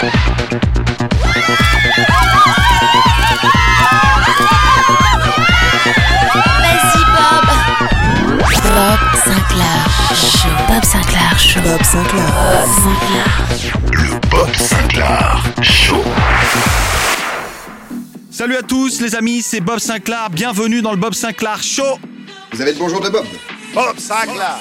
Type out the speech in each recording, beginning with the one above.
Bob. Bob Sinclair Show. Bob Sinclair. Bob Sinclair. Bob Sinclair Show. Salut à tous les amis, c'est Bob Sinclair. Bienvenue dans le Bob Sinclair Show. Vous avez le bonjour de Bob sac là.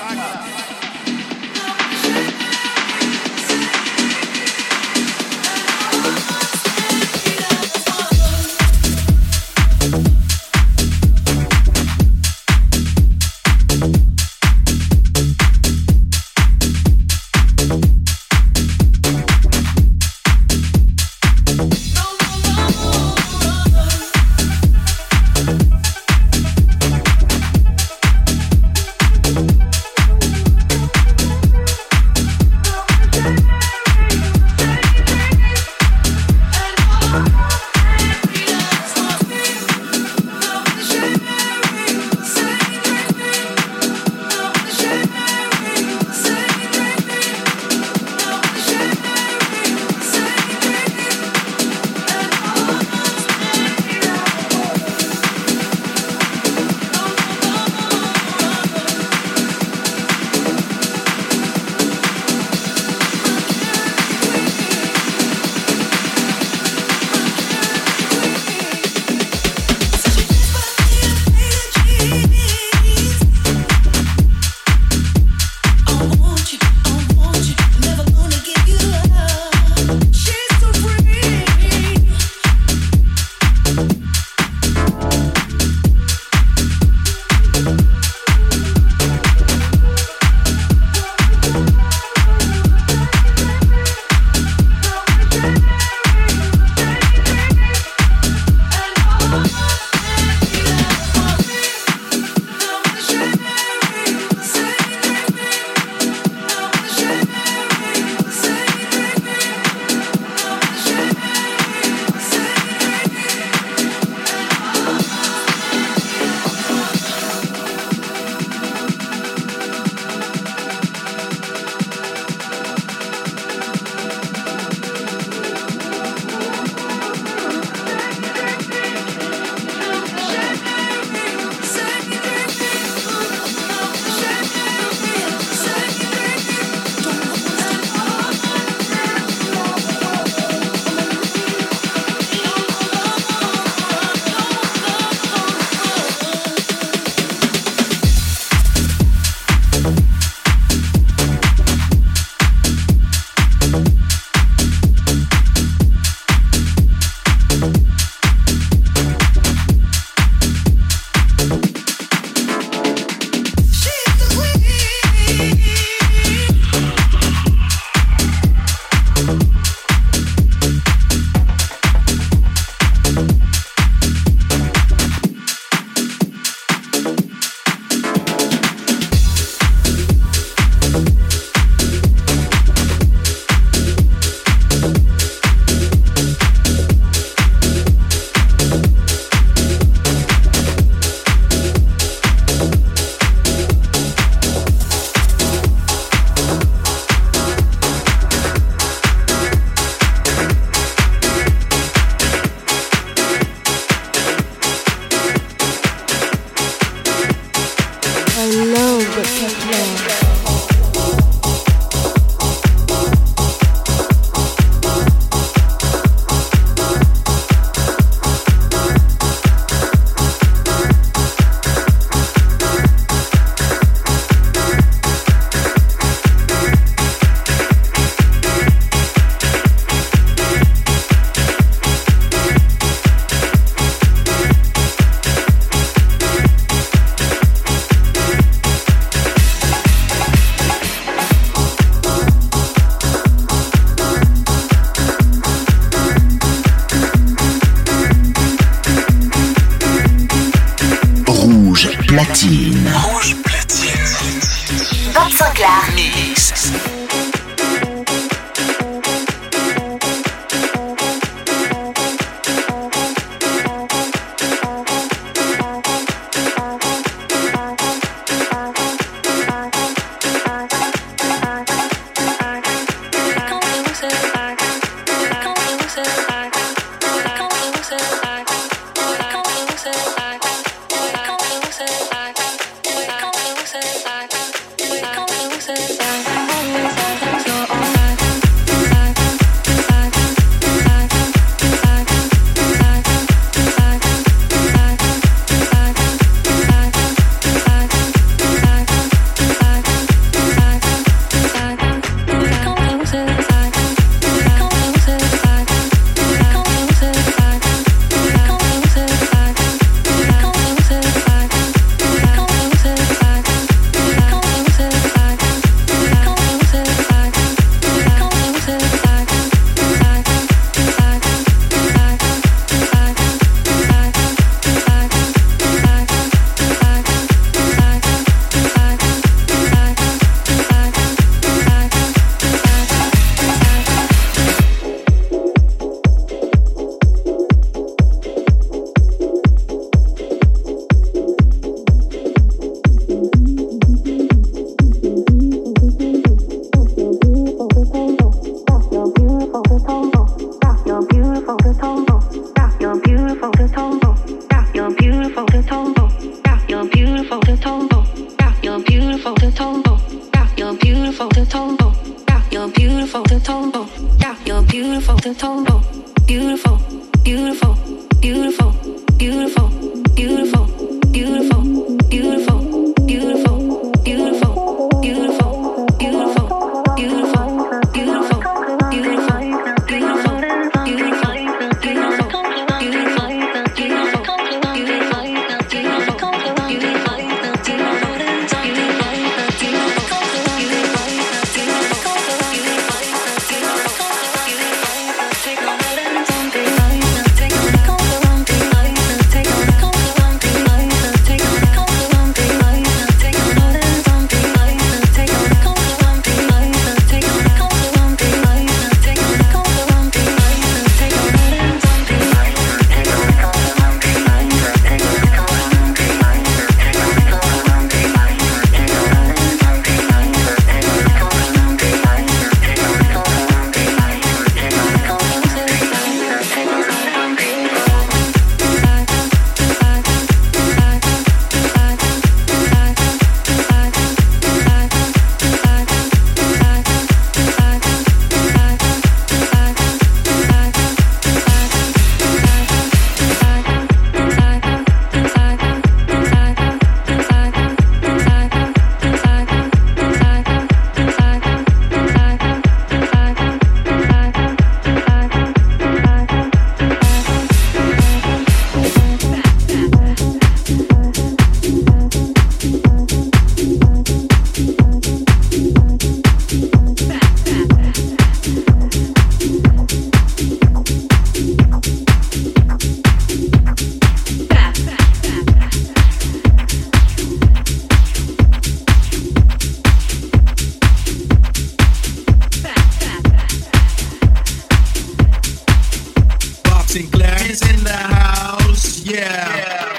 Sinclair is in the house. yeah. yeah.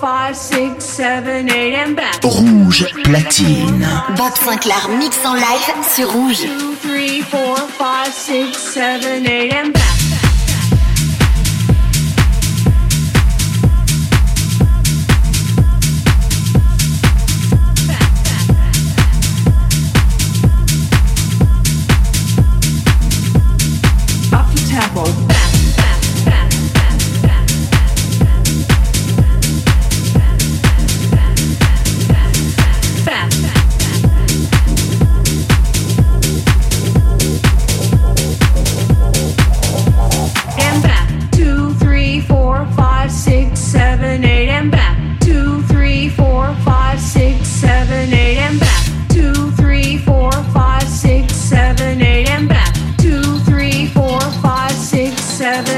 Five, six, seven, eight, and back. Rouge platine. Bob Sinclair mix en live sur Rouge. Two, three, four, five, six, seven, eight, and back. Six,